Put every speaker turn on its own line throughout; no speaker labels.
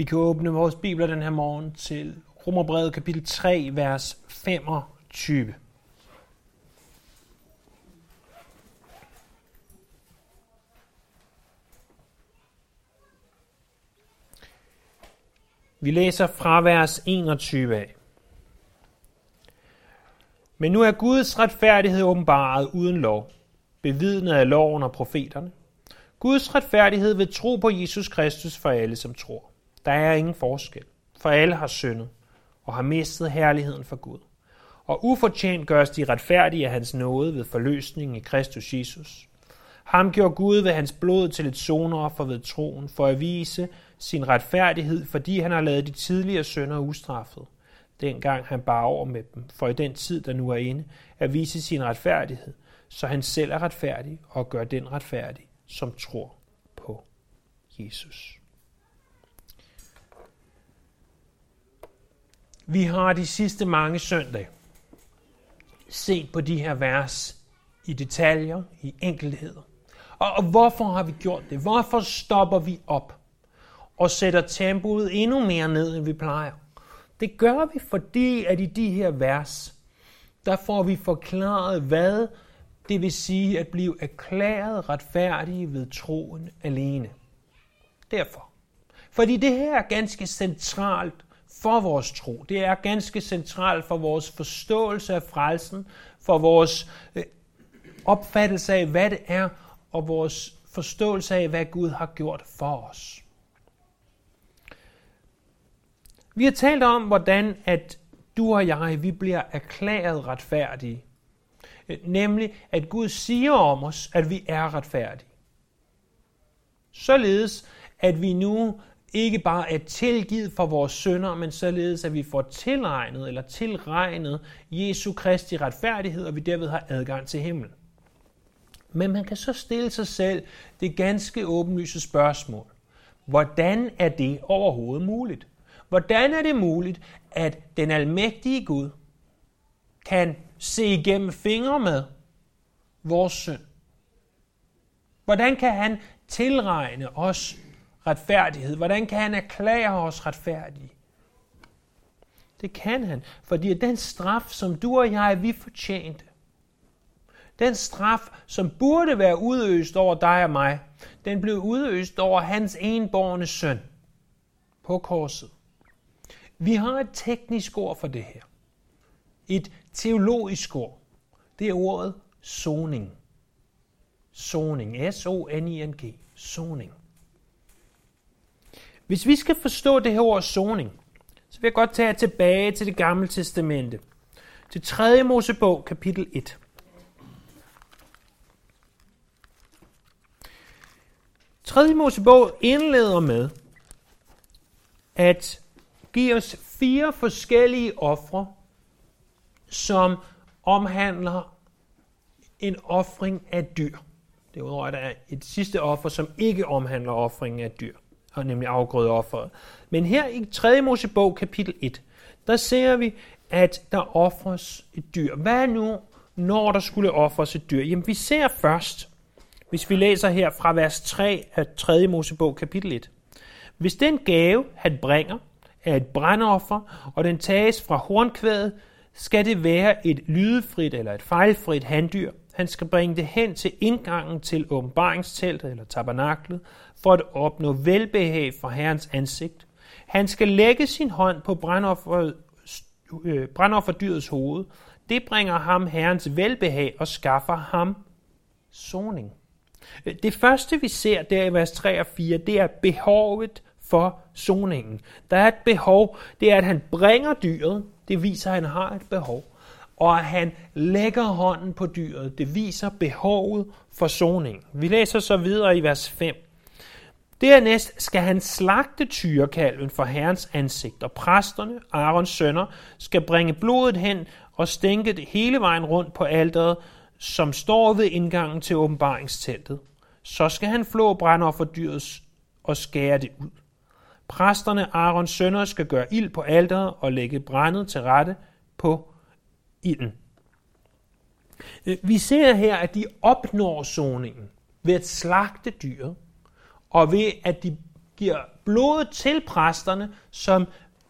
Vi kan åbne vores bibler den her morgen til Romerbrevet kapitel 3, vers 25. Vi læser fra vers 21 af. Men nu er Guds retfærdighed åbenbaret uden lov, bevidnet af loven og profeterne. Guds retfærdighed ved tro på Jesus Kristus for alle, som tror. Der er ingen forskel, for alle har syndet og har mistet herligheden for Gud. Og ufortjent gøres de retfærdige af hans nåde ved forløsningen i Kristus Jesus. Ham gjorde Gud ved hans blod til et sonoffer ved troen, for at vise sin retfærdighed, fordi han har lavet de tidligere sønder ustraffet, dengang han bar over med dem, for i den tid, der nu er inde, at vise sin retfærdighed, så han selv er retfærdig og gør den retfærdig, som tror på Jesus. Vi har de sidste mange søndage set på de her vers i detaljer, i enkelheder. Og, og hvorfor har vi gjort det? Hvorfor stopper vi op og sætter tempoet endnu mere ned, end vi plejer? Det gør vi, fordi at i de her vers, der får vi forklaret, hvad det vil sige at blive erklæret retfærdige ved troen alene. Derfor. Fordi det her er ganske centralt for vores tro. Det er ganske centralt for vores forståelse af frelsen, for vores øh, opfattelse af, hvad det er, og vores forståelse af, hvad Gud har gjort for os. Vi har talt om, hvordan at du og jeg, vi bliver erklæret retfærdige. Øh, nemlig, at Gud siger om os, at vi er retfærdige. Således, at vi nu ikke bare er tilgivet for vores synder, men således at vi får tilegnet eller tilregnet Jesu Kristi retfærdighed, og vi derved har adgang til himlen. Men man kan så stille sig selv det ganske åbenlyse spørgsmål. Hvordan er det overhovedet muligt? Hvordan er det muligt, at den almægtige Gud kan se igennem fingre med vores synd? Hvordan kan han tilregne os retfærdighed? Hvordan kan han erklære os retfærdige? Det kan han, fordi den straf, som du og jeg, vi fortjente, den straf, som burde være udøst over dig og mig, den blev udøst over hans enborne søn på korset. Vi har et teknisk ord for det her. Et teologisk ord. Det er ordet soning. Soning. S-O-N-I-N-G. Soning. Hvis vi skal forstå det her ord soning, så vil jeg godt tage tilbage til det gamle testamente. Til 3. Mosebog, kapitel 1. 3. Mosebog indleder med at give os fire forskellige ofre, som omhandler en offring af dyr. Derudover er der et sidste offer, som ikke omhandler offring af dyr og nemlig afgrødeofferet. Men her i 3. Mosebog kapitel 1, der ser vi, at der offres et dyr. Hvad nu, når der skulle offres et dyr? Jamen vi ser først, hvis vi læser her fra vers 3 af 3. Mosebog kapitel 1. Hvis den gave, han bringer, er et brandoffer, og den tages fra hornkvædet, skal det være et lydefrit eller et fejlfrit handdyr. Han skal bringe det hen til indgangen til åbenbaringsteltet eller tabernaklet, for at opnå velbehag for Herrens ansigt. Han skal lægge sin hånd på brandoffer, øh, brandofferdyrets hoved. Det bringer ham Herrens velbehag og skaffer ham soning. Det første, vi ser der i vers 3 og 4, det er behovet for soningen. Der er et behov, det er, at han bringer dyret, det viser, at han har et behov, og at han lægger hånden på dyret, det viser behovet for soning. Vi læser så videre i vers 5. Dernæst skal han slagte tyrekalven for herrens ansigt, og præsterne, Arons sønner, skal bringe blodet hen og stænke det hele vejen rundt på alteret, som står ved indgangen til åbenbaringsteltet. Så skal han flå brændofferdyret og skære det ud. Præsterne, Arons sønner, skal gøre ild på alteret og lægge brændet til rette på ilden. Øh, vi ser her, at de opnår soningen ved at slagte dyret, og ved at de giver blodet til præsterne, som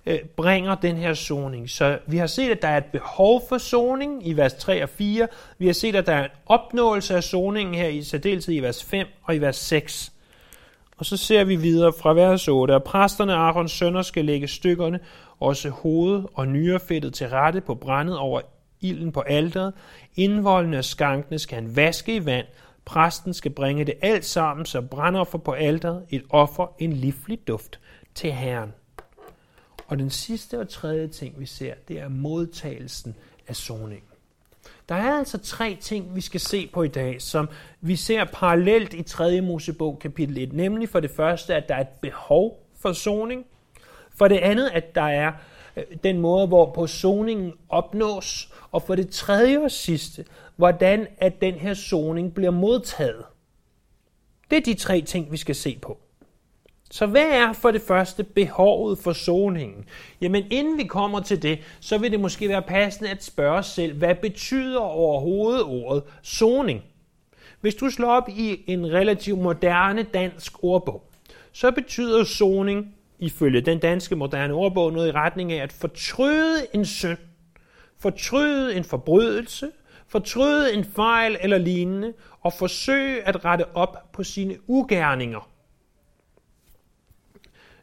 øh, bringer den her soning. Så vi har set, at der er et behov for soning i vers 3 og 4. Vi har set, at der er en opnåelse af soningen her i særdeleshed i vers 5 og i vers 6. Og så ser vi videre fra vers 8, at præsterne Arons sønner skal lægge stykkerne, også hoved og nyrefættet til rette på brændet over ilden på alteret. Indvoldene og skankene skal han vaske i vand. Præsten skal bringe det alt sammen, så brandoffer på alteret, et offer, en livlig duft til Herren. Og den sidste og tredje ting, vi ser, det er modtagelsen af soning. Der er altså tre ting, vi skal se på i dag, som vi ser parallelt i 3. Mosebog kapitel 1. Nemlig for det første, at der er et behov for soning. For det andet, at der er Øh, den måde, hvorpå soningen opnås. Og for det tredje og sidste, hvordan at den her soning bliver modtaget. Det er de tre ting, vi skal se på. Så hvad er for det første behovet for soningen? Jamen inden vi kommer til det, så vil det måske være passende at spørge os selv, hvad betyder overhovedet ordet soning? Hvis du slår op i en relativt moderne dansk ordbog, så betyder soning ifølge den danske moderne ordbog noget i retning af at fortryde en synd, fortryde en forbrydelse, fortryde en fejl eller lignende, og forsøge at rette op på sine ugerninger.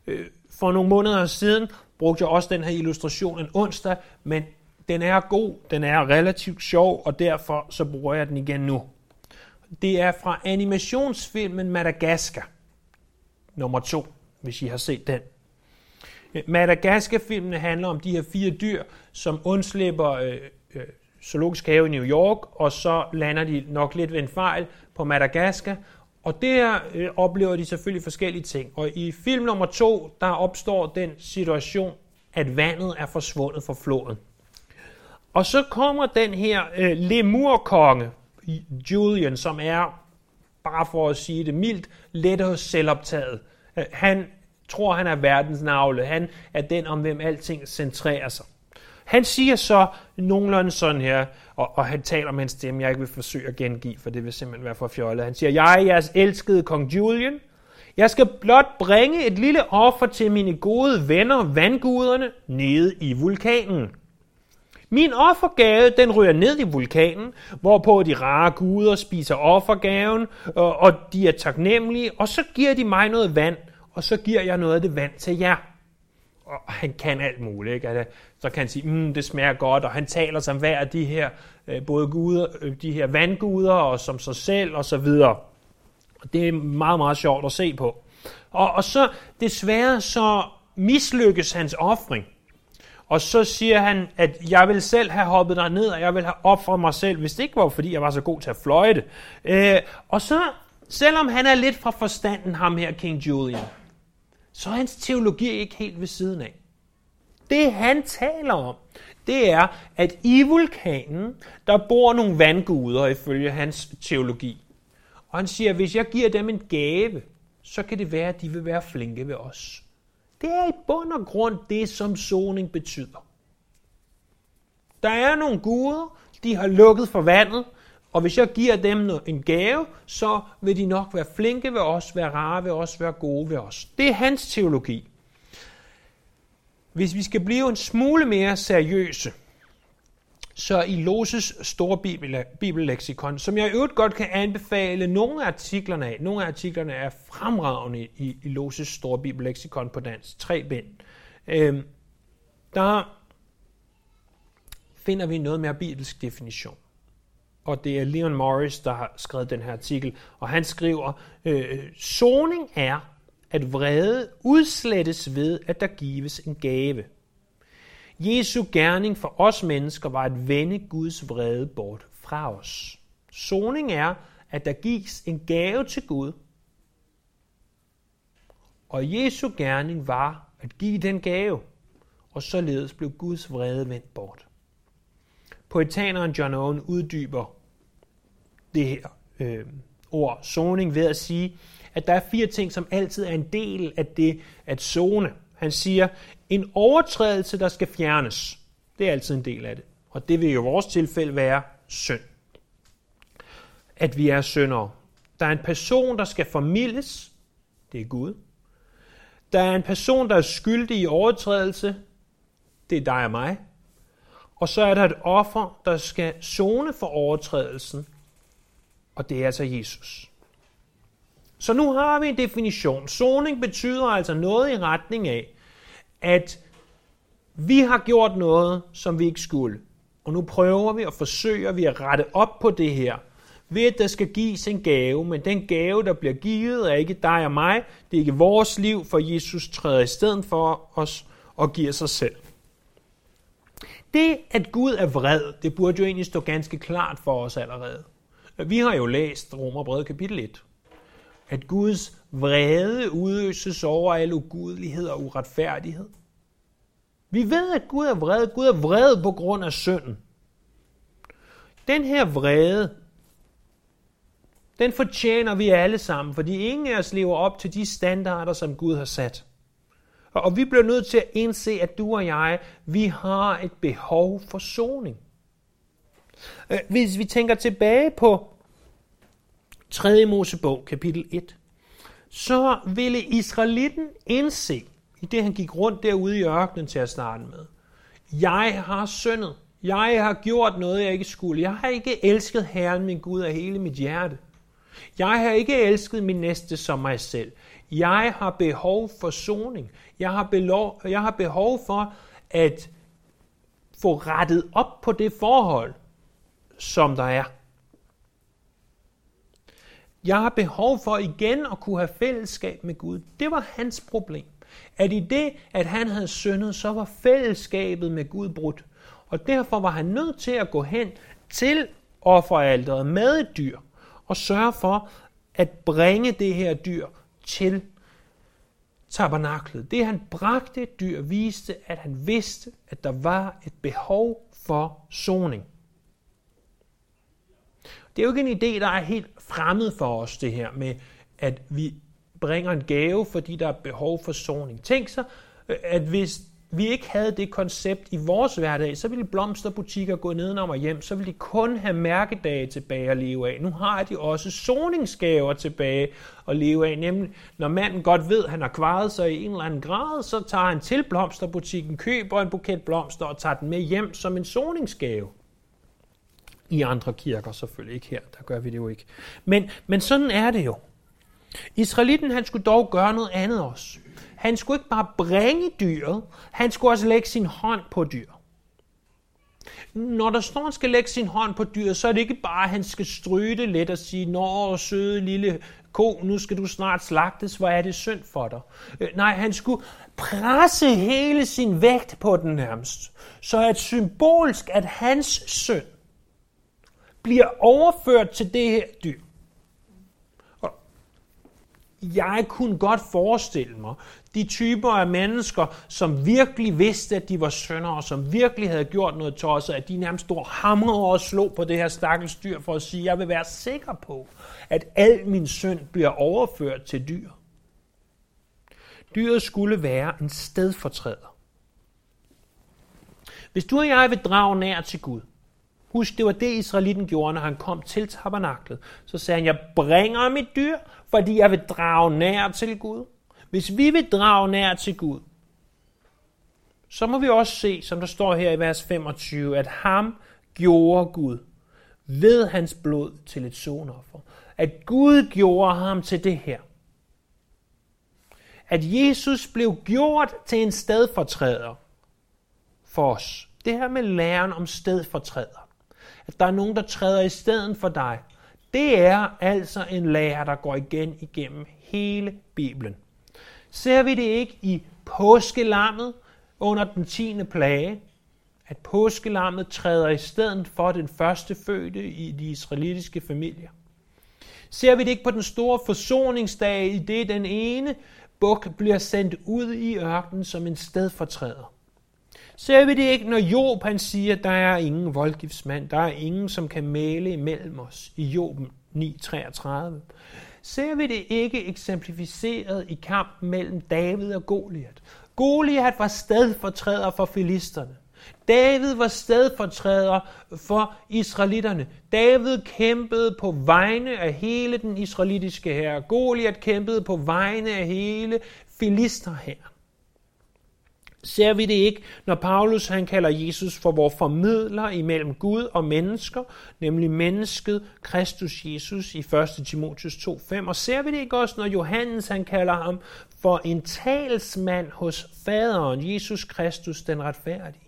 Øh, for nogle måneder siden brugte jeg også den her illustration en onsdag, men den er god, den er relativt sjov, og derfor så bruger jeg den igen nu. Det er fra animationsfilmen Madagaskar, nummer 2 hvis I har set den. Øh, Madagaskar-filmene handler om de her fire dyr, som undslipper øh, øh, zoologisk have i New York, og så lander de nok lidt ved en fejl på Madagaskar, og der øh, oplever de selvfølgelig forskellige ting. Og i film nummer to, der opstår den situation, at vandet er forsvundet fra floden. Og så kommer den her øh, lemurkonge, Julian, som er, bare for at sige det mildt, let hos selvoptaget. Han tror, han er verdens navle. Han er den, om hvem alting centrerer sig. Han siger så nogenlunde sådan her, og, og han taler med en stemme, jeg ikke vil forsøge at gengive, for det vil simpelthen være for fjollet. Han siger, jeg er jeres elskede kong Julian. Jeg skal blot bringe et lille offer til mine gode venner, vandguderne, nede i vulkanen. Min offergave, den ryger ned i vulkanen, hvorpå de rare guder spiser offergaven, og, og de er taknemmelige, og så giver de mig noget vand, og så giver jeg noget af det vand til jer og han kan alt muligt. Ikke? Så kan han sige, mm, det smager godt, og han taler som hver af de her, øh, både guder, øh, de her vandguder, og som sig selv, og så videre. Og det er meget, meget sjovt at se på. Og, og så desværre så mislykkes hans offring. Og så siger han, at jeg vil selv have hoppet der ned, og jeg vil have offret mig selv, hvis det ikke var, fordi jeg var så god til at fløjte. Øh, og så, selvom han er lidt fra forstanden, ham her, King Julian, så er hans teologi ikke helt ved siden af. Det han taler om, det er, at i vulkanen, der bor nogle vandguder ifølge hans teologi. Og han siger, at hvis jeg giver dem en gave, så kan det være, at de vil være flinke ved os. Det er i bund og grund det, som soning betyder. Der er nogle guder, de har lukket for vandet, og hvis jeg giver dem en gave, så vil de nok være flinke ved os, være rare ved os, være gode ved os. Det er hans teologi. Hvis vi skal blive en smule mere seriøse, så i Loses store bibel, bibelleksikon, som jeg i øvrigt godt kan anbefale nogle af artiklerne af. Nogle af artiklerne er fremragende i, i Loses store bibelleksikon på dansk. Tre bind. Øhm, der finder vi noget mere bibelsk definition og det er Leon Morris, der har skrevet den her artikel, og han skriver, øh, soning er, at vrede udslettes ved, at der gives en gave. Jesu gerning for os mennesker var at vende Guds vrede bort fra os. Soning er, at der gives en gave til Gud, og Jesu gerning var at give den gave, og således blev Guds vrede vendt bort. Poetaneren John Owen uddyber det her øh, ord soning ved at sige, at der er fire ting, som altid er en del af det at zone. Han siger, en overtrædelse, der skal fjernes, det er altid en del af det. Og det vil jo i vores tilfælde være synd. At vi er syndere. Der er en person, der skal formildes, det er Gud. Der er en person, der er skyldig i overtrædelse. Det er dig og mig. Og så er der et offer, der skal zone for overtrædelsen. Og det er altså Jesus. Så nu har vi en definition. Soning betyder altså noget i retning af, at vi har gjort noget, som vi ikke skulle. Og nu prøver vi og forsøger vi at rette op på det her, ved at der skal gives en gave, men den gave, der bliver givet, er ikke dig og mig, det er ikke vores liv, for Jesus træder i stedet for os og giver sig selv. Det, at Gud er vred, det burde jo egentlig stå ganske klart for os allerede. Vi har jo læst Romerbrevet kapitel 1, at Guds vrede udøses over al ugudelighed og uretfærdighed. Vi ved, at Gud er vred. Gud er vred på grund af synden. Den her vrede, den fortjener vi alle sammen, fordi ingen af os lever op til de standarder, som Gud har sat. Og vi bliver nødt til at indse, at du og jeg, vi har et behov for soning. Øh, hvis vi tænker tilbage på 3. Mosebog, kapitel 1, så ville Israelitten indse, i det han gik rundt derude i ørkenen til at starte med, jeg har syndet. Jeg har gjort noget, jeg ikke skulle. Jeg har ikke elsket Herren min Gud af hele mit hjerte. Jeg har ikke elsket min næste som mig selv. Jeg har behov for soning. Jeg har, belov, jeg har behov for at få rettet op på det forhold, som der er. Jeg har behov for igen at kunne have fællesskab med Gud. Det var hans problem. At i det, at han havde syndet, så var fællesskabet med Gud brudt. Og derfor var han nødt til at gå hen til offeralteret med et dyr og sørge for at bringe det her dyr til tabernaklet. Det han bragte et dyr viste, at han vidste, at der var et behov for soning. Det er jo ikke en idé, der er helt fremmed for os, det her med, at vi bringer en gave, fordi der er behov for soning. Tænk så, øh, at hvis vi ikke havde det koncept i vores hverdag, så ville blomsterbutikker gå nedenom og hjem, så ville de kun have mærkedage tilbage at leve af. Nu har de også soningsgaver tilbage at leve af, nemlig når manden godt ved, at han har kvaret sig i en eller anden grad, så tager han til blomsterbutikken, køber en buket blomster og tager den med hjem som en soningsgave. I andre kirker selvfølgelig ikke her, der gør vi det jo ikke. Men, men sådan er det jo. Israelitten han skulle dog gøre noget andet også. Han skulle ikke bare bringe dyret, han skulle også lægge sin hånd på dyr. Når der står, at han skal lægge sin hånd på dyret, så er det ikke bare, at han skal stryge det lidt og sige, Nå, søde lille ko, nu skal du snart slagtes, hvor er det synd for dig. Øh, nej, han skulle presse hele sin vægt på den nærmest, så at symbolsk, at hans synd bliver overført til det her dyr jeg kunne godt forestille mig de typer af mennesker, som virkelig vidste, at de var sønder, og som virkelig havde gjort noget tosset, at de nærmest stod hamrede og slog på det her stakkels dyr for at sige, jeg vil være sikker på, at al min synd bliver overført til dyr. Dyret skulle være en stedfortræder. Hvis du og jeg vil drage nær til Gud, Husk, det var det, Israelitten gjorde, når han kom til tabernaklet. Så sagde han, jeg bringer mit dyr, fordi jeg vil drage nær til Gud. Hvis vi vil drage nær til Gud, så må vi også se, som der står her i vers 25, at ham gjorde Gud ved hans blod til et sonoffer. At Gud gjorde ham til det her. At Jesus blev gjort til en stedfortræder for os. Det her med læren om stedfortræder at der er nogen, der træder i stedet for dig. Det er altså en lære, der går igen igennem hele Bibelen. Ser vi det ikke i påskelammet under den 10. plage, at påskelammet træder i stedet for den første fødte i de israelitiske familier? Ser vi det ikke på den store forsoningsdag, i det den ene buk bliver sendt ud i ørkenen som en stedfortræder? Ser vi det ikke, når Job han siger, at der er ingen voldgiftsmand, der er ingen, som kan male imellem os i Job 9.33? Ser vi det ikke eksemplificeret i kampen mellem David og Goliat? Goliat var stedfortræder for filisterne. David var stedfortræder for israelitterne. David kæmpede på vegne af hele den israelitiske herre. Goliat kæmpede på vegne af hele filisterherren. Ser vi det ikke, når Paulus han kalder Jesus for vores formidler imellem Gud og mennesker, nemlig mennesket Kristus Jesus i 1. Timotheus 2.5. Og ser vi det ikke også, når Johannes han kalder ham for en talsmand hos faderen, Jesus Kristus den retfærdige.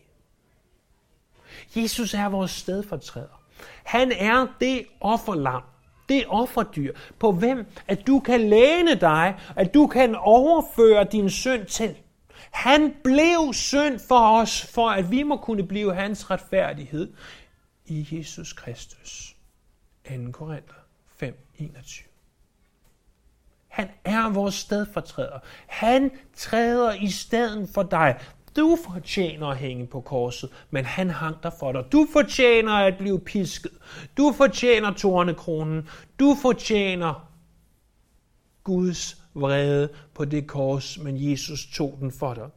Jesus er vores stedfortræder. Han er det offerlam, det offerdyr, på hvem at du kan læne dig, at du kan overføre din synd til. Han blev synd for os, for at vi må kunne blive hans retfærdighed i Jesus Kristus. 2. Korinther 5:21. Han er vores stedfortræder. Han træder i stedet for dig. Du fortjener at hænge på korset, men han hang der for dig. Du fortjener at blive pisket. Du fortjener tornekronen. Du fortjener Guds vrede på det kors, men Jesus tog den for dig.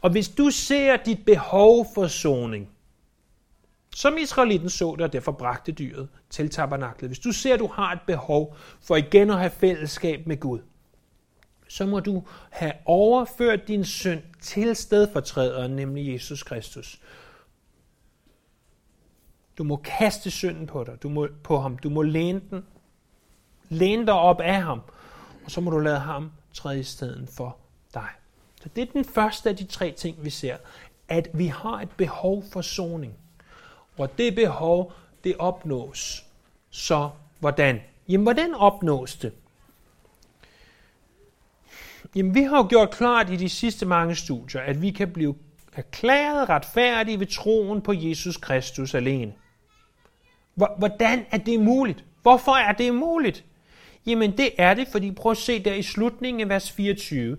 Og hvis du ser dit behov for soning, som Israelitten så det, og derfor bragte dyret til tabernaklet. Hvis du ser, at du har et behov for igen at have fællesskab med Gud, så må du have overført din synd til stedfortræderen, nemlig Jesus Kristus. Du må kaste synden på dig, du må, på ham. Du må læne den, læne dig op af ham, og så må du lade ham træde i stedet for dig. Så det er den første af de tre ting, vi ser. At vi har et behov for soning. Og det behov, det opnås. Så hvordan? Jamen, hvordan opnås det? Jamen, vi har jo gjort klart i de sidste mange studier, at vi kan blive erklæret retfærdige ved troen på Jesus Kristus alene. Hvordan er det muligt? Hvorfor er det muligt? Jamen det er det, fordi prøv at se der i slutningen af vers 24.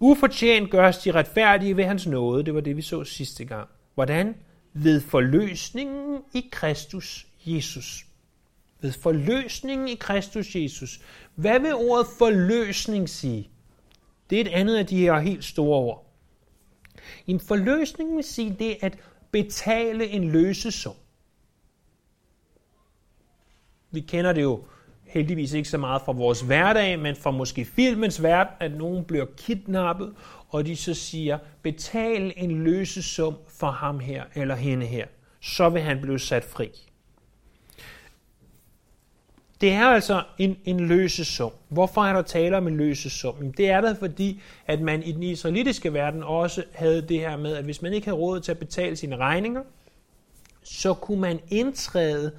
Ufortjent gørs de retfærdige ved hans nåde. Det var det, vi så sidste gang. Hvordan? Ved forløsningen i Kristus Jesus. Ved forløsningen i Kristus Jesus. Hvad vil ordet forløsning sige? Det er et andet af de her helt store ord. En forløsning vil sige det at betale en løsesum. Vi kender det jo heldigvis ikke så meget fra vores hverdag, men fra måske filmens verden, at nogen bliver kidnappet, og de så siger, betal en løsesum for ham her eller hende her. Så vil han blive sat fri. Det er altså en, en løsesum. Hvorfor er der tale om en løsesum? Det er der, fordi at man i den israelitiske verden også havde det her med, at hvis man ikke havde råd til at betale sine regninger, så kunne man indtræde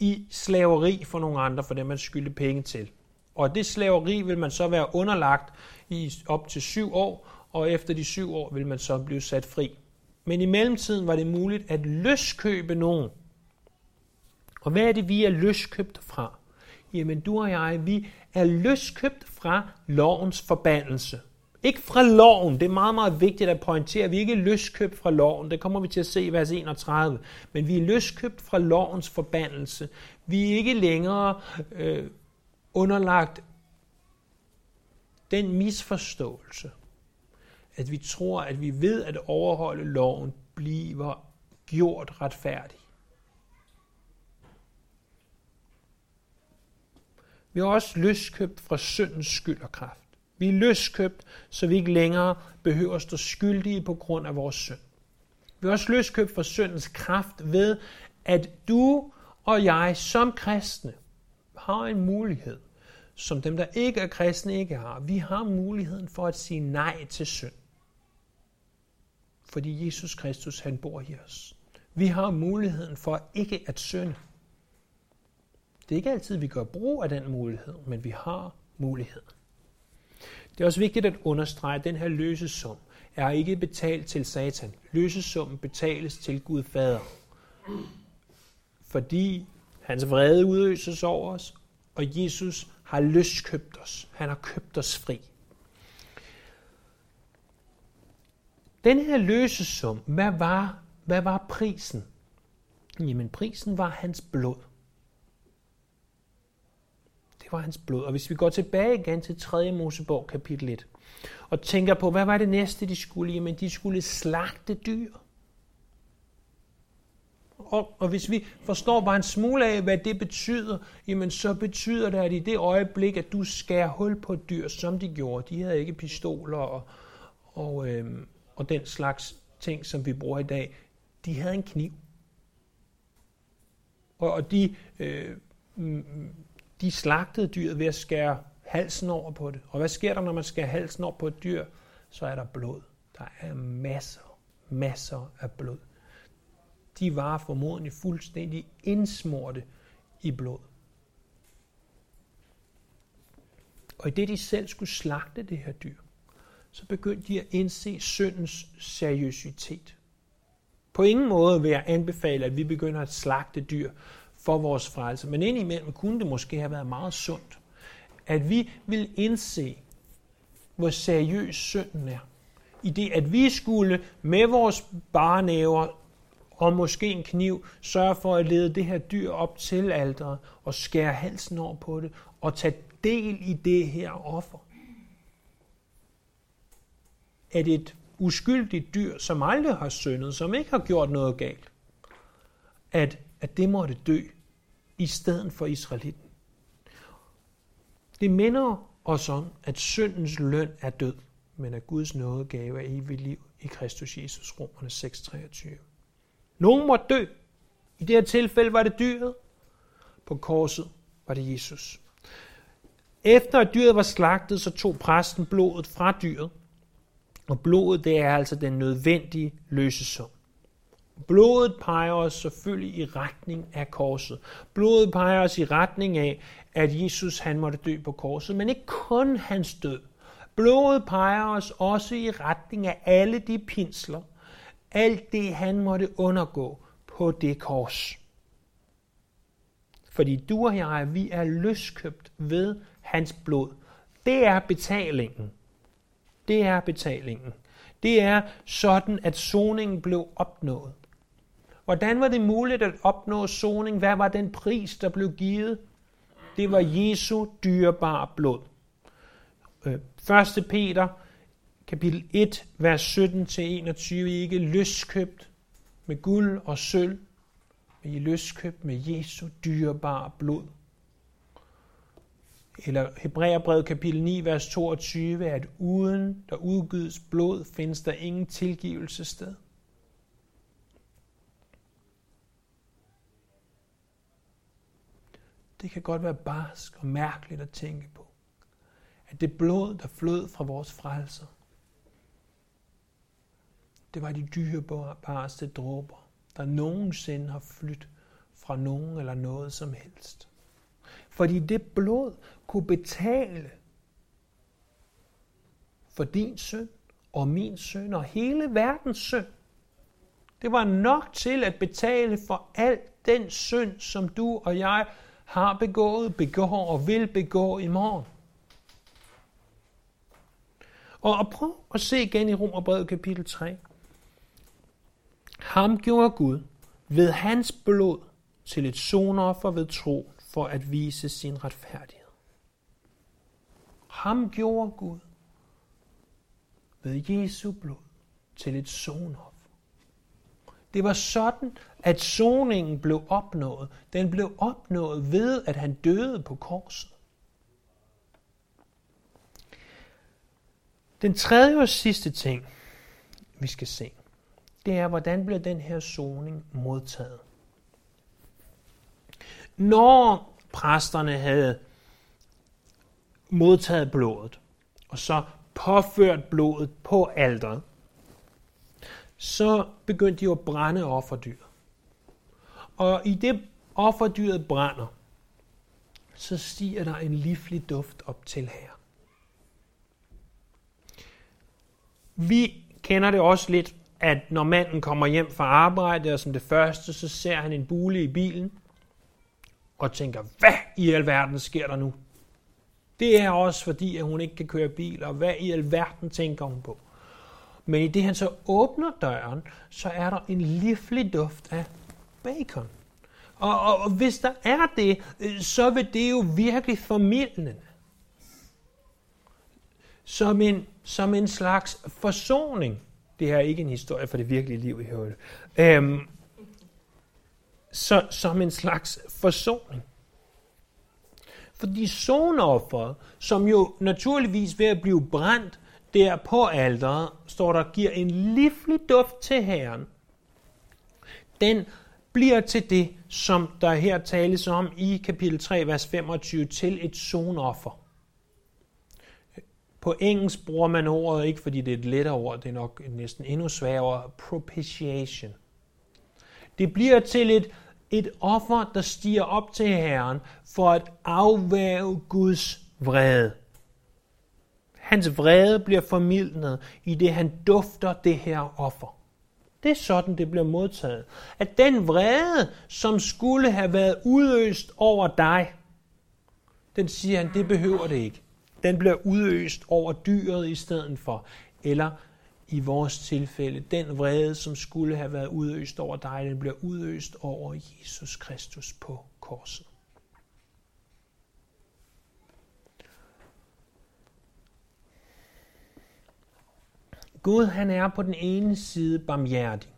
i slaveri for nogle andre, for dem man skylder penge til. Og det slaveri vil man så være underlagt i op til syv år, og efter de syv år vil man så blive sat fri. Men i mellemtiden var det muligt at løskøbe nogen. Og hvad er det, vi er løskøbt fra? Jamen du og jeg, vi er løskøbt fra lovens forbandelse. Ikke fra loven. Det er meget, meget vigtigt at pointere. Vi Vi ikke løskøbt fra loven. Det kommer vi til at se i vers 31. Men vi er løskøbt fra lovens forbandelse. Vi er ikke længere øh, underlagt den misforståelse, at vi tror, at vi ved at overholde loven bliver gjort retfærdig. Vi er også løskøbt fra syndens skyld og kraft. Vi er løskøbt, så vi ikke længere behøver at stå skyldige på grund af vores synd. Vi er også løskøbt fra syndens kraft ved, at du og jeg som kristne har en mulighed, som dem, der ikke er kristne, ikke har. Vi har muligheden for at sige nej til synd. Fordi Jesus Kristus, han bor i os. Vi har muligheden for ikke at synde. Det er ikke altid, vi gør brug af den mulighed, men vi har muligheden. Det er også vigtigt at understrege, at den her løsesum er ikke betalt til Satan. Løsesummen betales til Gud Fader. Fordi hans vrede udøses over os, og Jesus har løskøbt os. Han har købt os fri. Den her løsesum, hvad var, hvad var prisen? Jamen prisen var hans blod var hans blod. Og hvis vi går tilbage igen til 3. Mosebog kapitel 1, og tænker på, hvad var det næste, de skulle? Jamen, de skulle slagte dyr. og, og hvis vi forstår bare en smule af, hvad det betyder, jamen så betyder det, at i det øjeblik, at du skærer hul på et dyr, som de gjorde, de havde ikke pistoler og, og, øhm, og den slags ting, som vi bruger i dag, de havde en kniv. Og, og de, øh, de slagtede dyret ved at skære halsen over på det. Og hvad sker der, når man skærer halsen over på et dyr? Så er der blod. Der er masser, masser af blod. De var formodentlig fuldstændig indsmorte i blod. Og i det de selv skulle slagte det her dyr, så begyndte de at indse syndens seriøsitet. På ingen måde vil jeg anbefale, at vi begynder at slagte dyr for vores frelse, men indimellem kunne det måske have været meget sundt, at vi vil indse, hvor seriøs synden er. I det, at vi skulle med vores barnæver og måske en kniv sørge for at lede det her dyr op til alderet og skære halsen over på det og tage del i det her offer. At et uskyldigt dyr, som aldrig har syndet, som ikke har gjort noget galt, at, at det måtte dø i stedet for israelitten. Det minder os om, at syndens løn er død, men at Guds nådegave er evigt liv i Kristus Jesus, Romerne 6:23. Nogen måtte dø. I det her tilfælde var det dyret. På korset var det Jesus. Efter at dyret var slagtet, så tog præsten blodet fra dyret. Og blodet, det er altså den nødvendige løsesum. Blodet peger os selvfølgelig i retning af korset. Blodet peger os i retning af, at Jesus han måtte dø på korset, men ikke kun hans død. Blodet peger os også i retning af alle de pinsler, alt det han måtte undergå på det kors. Fordi du og jeg, vi er løskøbt ved hans blod. Det er betalingen. Det er betalingen. Det er sådan, at soningen blev opnået. Hvordan var det muligt at opnå soning? Hvad var den pris, der blev givet? Det var Jesu dyrebare blod. Øh, 1. Peter, kapitel 1, vers 17-21, ikke løskøbt med guld og sølv, men I løskøbt med Jesu dyrebare blod. Eller Hebræerbrevet kapitel 9, vers 22, at uden der udgives blod, findes der ingen tilgivelse sted. Det kan godt være barsk og mærkeligt at tænke på. At det blod, der flød fra vores frelser, det var de dyrebareste dråber, der nogensinde har flyttet fra nogen eller noget som helst. Fordi det blod kunne betale for din søn og min søn og hele verdens søn. Det var nok til at betale for al den synd, som du og jeg har begået, begår og vil begå i morgen. Og, og prøv at se igen i Romerbrevet kapitel 3. Ham gjorde Gud ved hans blod til et sonoffer ved tro for at vise sin retfærdighed. Ham gjorde Gud ved Jesu blod til et sonoffer. Det var sådan, at soningen blev opnået. Den blev opnået ved, at han døde på korset. Den tredje og sidste ting, vi skal se, det er, hvordan bliver den her soning modtaget. Når præsterne havde modtaget blodet, og så påført blodet på alderet, så begyndte de at brænde offerdyret. Og i det offerdyret brænder, så stiger der en livlig duft op til her. Vi kender det også lidt, at når manden kommer hjem fra arbejde, og som det første, så ser han en bule i bilen, og tænker, hvad i alverden sker der nu? Det er også fordi, at hun ikke kan køre bil, og hvad i alverden tænker hun på? Men i det han så åbner døren, så er der en livlig duft af bacon. Og, og, og hvis der er det, øh, så vil det jo virkelig formidlende. Som en, som en slags forsoning. Det her er ikke en historie for det virkelige liv i højde. Øhm, så, som en slags forsoning. Fordi sonofferet, som jo naturligvis ved at blive brændt der på alderet, står der, giver en livlig duft til Herren. Den bliver til det, som der her tales om i kapitel 3, vers 25, til et sonoffer. På engelsk bruger man ordet ikke, fordi det er et lettere ord, det er nok næsten endnu sværere, propitiation. Det bliver til et, et offer, der stiger op til Herren for at afvæve Guds vrede. Hans vrede bliver formidlet i det, han dufter det her offer. Det er sådan, det bliver modtaget. At den vrede, som skulle have været udøst over dig, den siger han, det behøver det ikke. Den bliver udøst over dyret i stedet for. Eller i vores tilfælde, den vrede, som skulle have været udøst over dig, den bliver udøst over Jesus Kristus på korset. Gud han er på den ene side barmhjertig,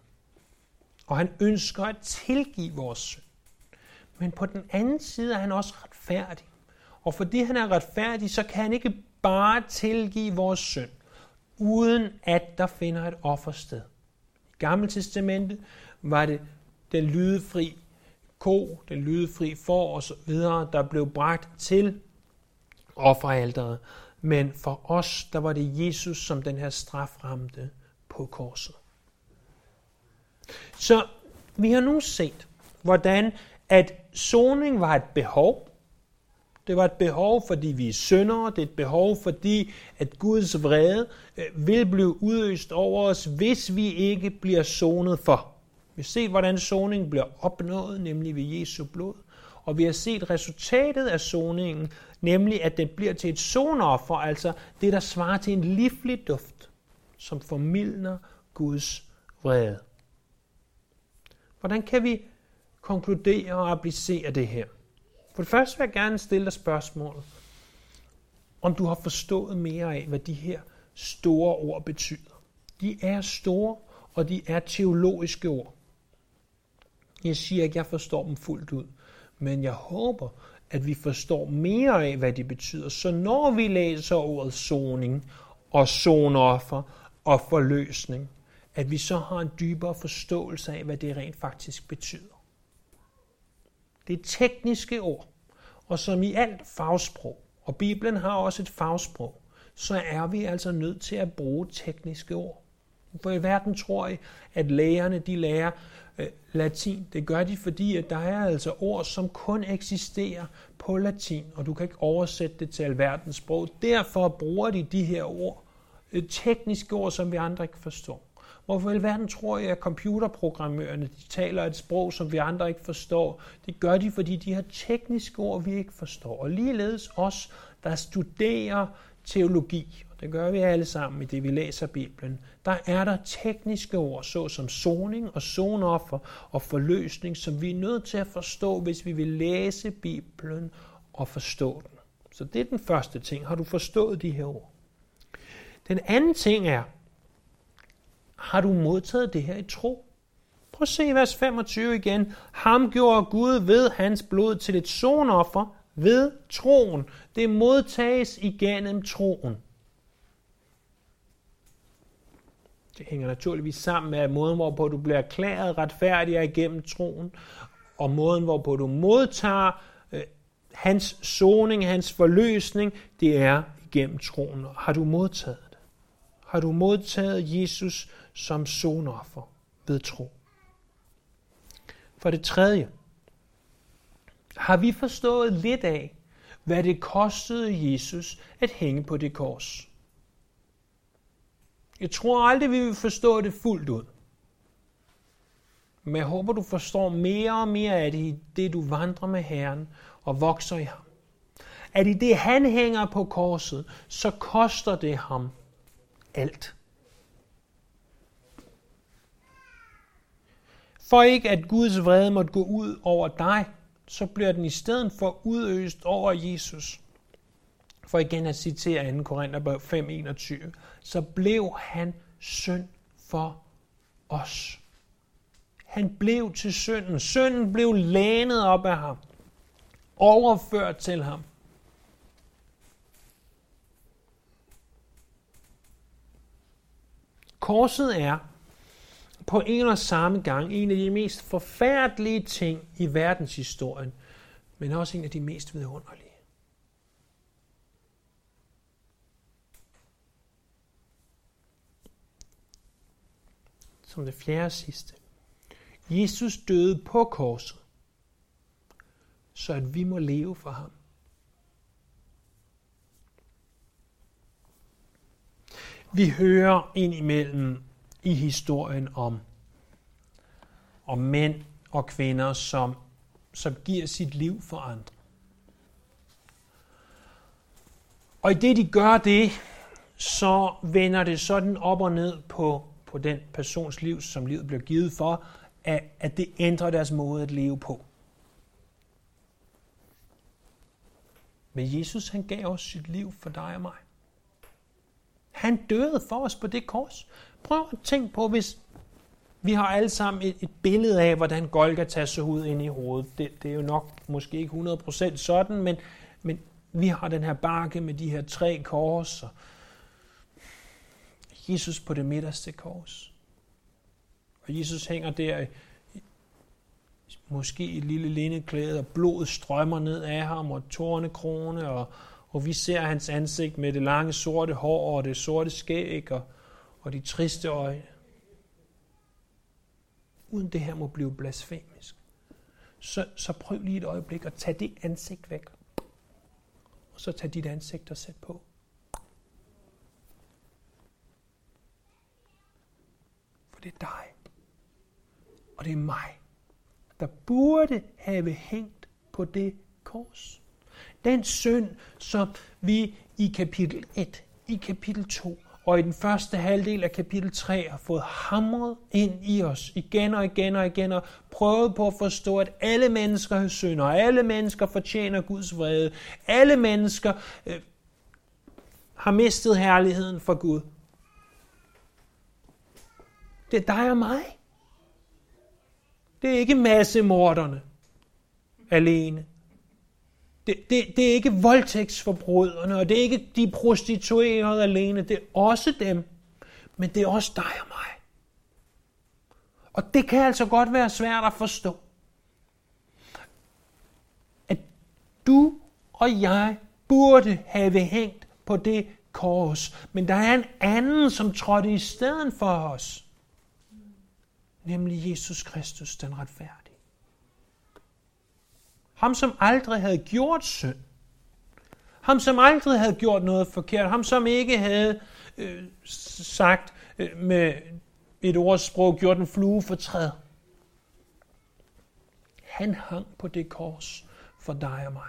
og han ønsker at tilgive vores synd. Men på den anden side er han også retfærdig. Og fordi han er retfærdig, så kan han ikke bare tilgive vores synd, uden at der finder et offer sted. I Gamle Testamente var det den lydefri ko, den lydefri får osv., der blev bragt til offeralteret. Men for os, der var det Jesus, som den her straf ramte på korset. Så vi har nu set, hvordan at soning var et behov. Det var et behov, fordi vi er syndere. Det er et behov, fordi at Guds vrede øh, vil blive udøst over os, hvis vi ikke bliver sonet for. Vi ser, hvordan soning bliver opnået, nemlig ved Jesu blod. Og vi har set resultatet af soningen, nemlig at den bliver til et sonoffer, altså det, der svarer til en livlig duft, som formidler Guds vrede. Hvordan kan vi konkludere og applicere det her? For det første vil jeg gerne stille dig spørgsmålet, om du har forstået mere af, hvad de her store ord betyder. De er store, og de er teologiske ord. Jeg siger ikke, at jeg forstår dem fuldt ud, men jeg håber, at vi forstår mere af, hvad de betyder. Så når vi læser ordet soning og sonoffer og forløsning, at vi så har en dybere forståelse af, hvad det rent faktisk betyder. Det er tekniske ord, og som i alt fagsprog, og Bibelen har også et fagsprog, så er vi altså nødt til at bruge tekniske ord. For i verden tror jeg, at lægerne de lærer Øh, latin. Det gør de, fordi at der er altså ord, som kun eksisterer på latin, og du kan ikke oversætte det til alverdens sprog. Derfor bruger de de her ord, øh, tekniske ord, som vi andre ikke forstår. Hvorfor i verden tror jeg, at computerprogrammørerne de taler et sprog, som vi andre ikke forstår? Det gør de, fordi de har tekniske ord, vi ikke forstår. Og ligeledes os, der studerer teologi, det gør vi alle sammen i det, vi læser Bibelen, der er der tekniske ord, såsom soning og sonoffer og forløsning, som vi er nødt til at forstå, hvis vi vil læse Bibelen og forstå den. Så det er den første ting. Har du forstået de her ord? Den anden ting er, har du modtaget det her i tro? Prøv at se vers 25 igen. Ham gjorde Gud ved hans blod til et sonoffer ved troen. Det modtages igennem troen. Det hænger naturligvis sammen med måden, hvorpå du bliver erklæret retfærdig igennem troen, og måden, hvorpå du modtager øh, hans soning, hans forløsning, det er igennem troen. Har du modtaget det? Har du modtaget Jesus som sonoffer ved tro? For det tredje, har vi forstået lidt af, hvad det kostede Jesus at hænge på det kors? Jeg tror aldrig, vi vil forstå det fuldt ud. Men jeg håber, du forstår mere og mere af det i det, du vandrer med Herren og vokser i ham. At i det, han hænger på korset, så koster det ham alt. For ikke at Guds vrede måtte gå ud over dig, så bliver den i stedet for udøst over Jesus. For igen at citere 2. Korinther 5:21, så blev han synd for os. Han blev til synden. Synden blev lænet op af ham. Overført til ham. Korset er på en og samme gang en af de mest forfærdelige ting i verdenshistorien, men også en af de mest vidunderlige. Som det fjerde sidste. Jesus døde på korset, så at vi må leve for ham. Vi hører ind imellem i historien om, om mænd og kvinder, som, som giver sit liv for andre. Og i det de gør det, så vender det sådan op og ned på, på den persons liv, som livet bliver givet for, at, at det ændrer deres måde at leve på. Men Jesus han gav os sit liv for dig og mig. Han døde for os på det kors. Prøv at tænke på, hvis vi har alle sammen et, et billede af, hvordan Golgata så ud ind i hovedet. Det, det er jo nok måske ikke 100% sådan, men, men vi har den her bakke med de her tre kors, og Jesus på det midterste kors. Og Jesus hænger der måske i et lille lindeklæde, og blodet strømmer ned af ham, og tornekrone, og, og vi ser hans ansigt med det lange sorte hår, og det sorte skæg, og, og de triste øjne. Uden det her må blive blasfemisk. Så, så prøv lige et øjeblik at tage det ansigt væk. Og så tag dit ansigt og sæt på. Det er dig. Og det er mig, der burde have hængt på det kors. Den synd, som vi i kapitel 1, i kapitel 2 og i den første halvdel af kapitel 3 har fået hamret ind i os igen og igen og igen og prøvet på at forstå, at alle mennesker har synder, alle mennesker fortjener Guds vrede, alle mennesker øh, har mistet herligheden for Gud. Det er dig og mig. Det er ikke massemorderne alene. Det, det, det er ikke voldtægtsforbryderne, og det er ikke de prostituerede alene. Det er også dem, men det er også dig og mig. Og det kan altså godt være svært at forstå. At du og jeg burde have hængt på det kors, men der er en anden, som trådte i stedet for os. Nemlig Jesus Kristus, den retfærdige. Ham, som aldrig havde gjort synd. Ham, som aldrig havde gjort noget forkert. Ham, som ikke havde øh, sagt øh, med et ordsprog, gjort en flue for træd. Han hang på det kors for dig og mig.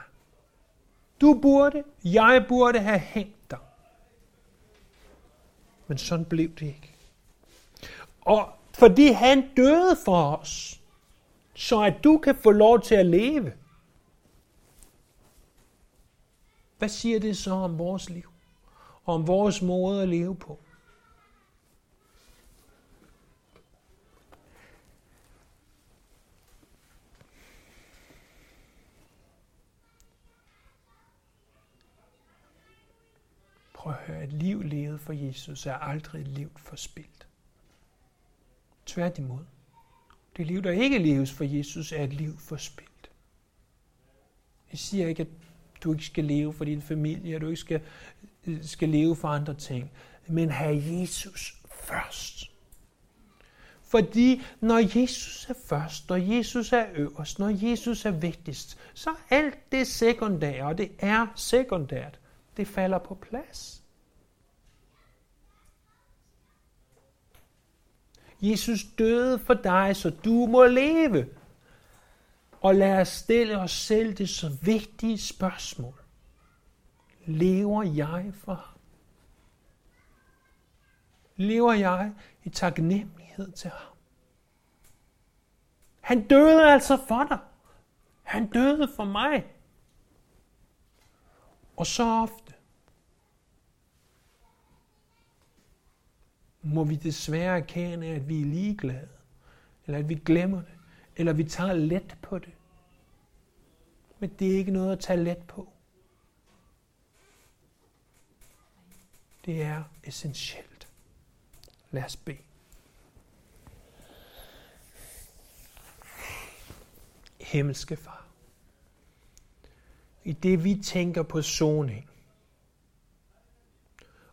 Du burde, jeg burde have hængt dig. Men sådan blev det ikke. Og fordi han døde for os, så at du kan få lov til at leve, Hvad siger det så om vores liv? Og om vores måde at leve på? Prøv at høre, et liv levet for Jesus er aldrig et liv forspildt. Tværtimod. Det liv, der ikke leves for Jesus, er et liv forspildt. Jeg siger ikke, at du ikke skal leve for din familie, at du ikke skal, skal leve for andre ting. Men have Jesus først. Fordi når Jesus er først, når Jesus er øverst, når Jesus er vigtigst, så alt det sekundære, og det er sekundært, det falder på plads. Jesus døde for dig, så du må leve. Og lad os stille os selv det så vigtige spørgsmål. Lever jeg for ham? Lever jeg i taknemmelighed til ham? Han døde altså for dig. Han døde for mig. Og så ofte må vi desværre erkende, at vi er ligeglade eller at vi glemmer det, eller vi tager let på det. Men det er ikke noget at tage let på. Det er essentielt. Lad os bede. Himmelske Far, i det vi tænker på soning,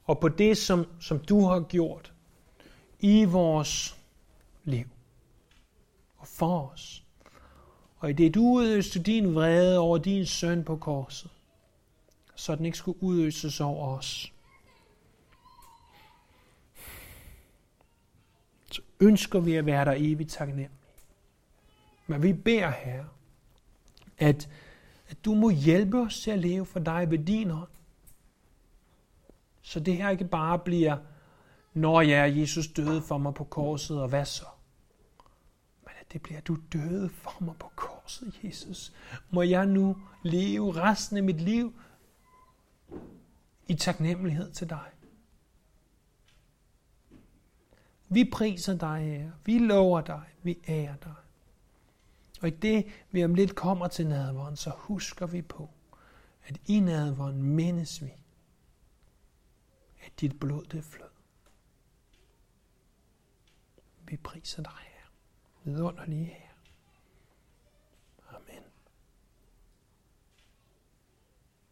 og på det, som, som du har gjort i vores liv og for os, og i det du udøste din vrede over din søn på korset, så den ikke skulle udøses over os. Så ønsker vi at være der evigt taknemmelige. Men vi beder her, at, at du må hjælpe os til at leve for dig ved din hånd. Så det her ikke bare bliver, når jeg ja, Jesus døde for mig på korset, og hvad så? Men at det bliver, du døde for mig på korset, Jesus. Må jeg nu leve resten af mit liv i taknemmelighed til dig. Vi priser dig, her. Vi lover dig. Vi ærer dig. Og i det, vi om lidt kommer til nadvåren, så husker vi på, at i nadvåren mindes vi, at dit blod det flød. Vi priser dig, her. Vidunderlige her.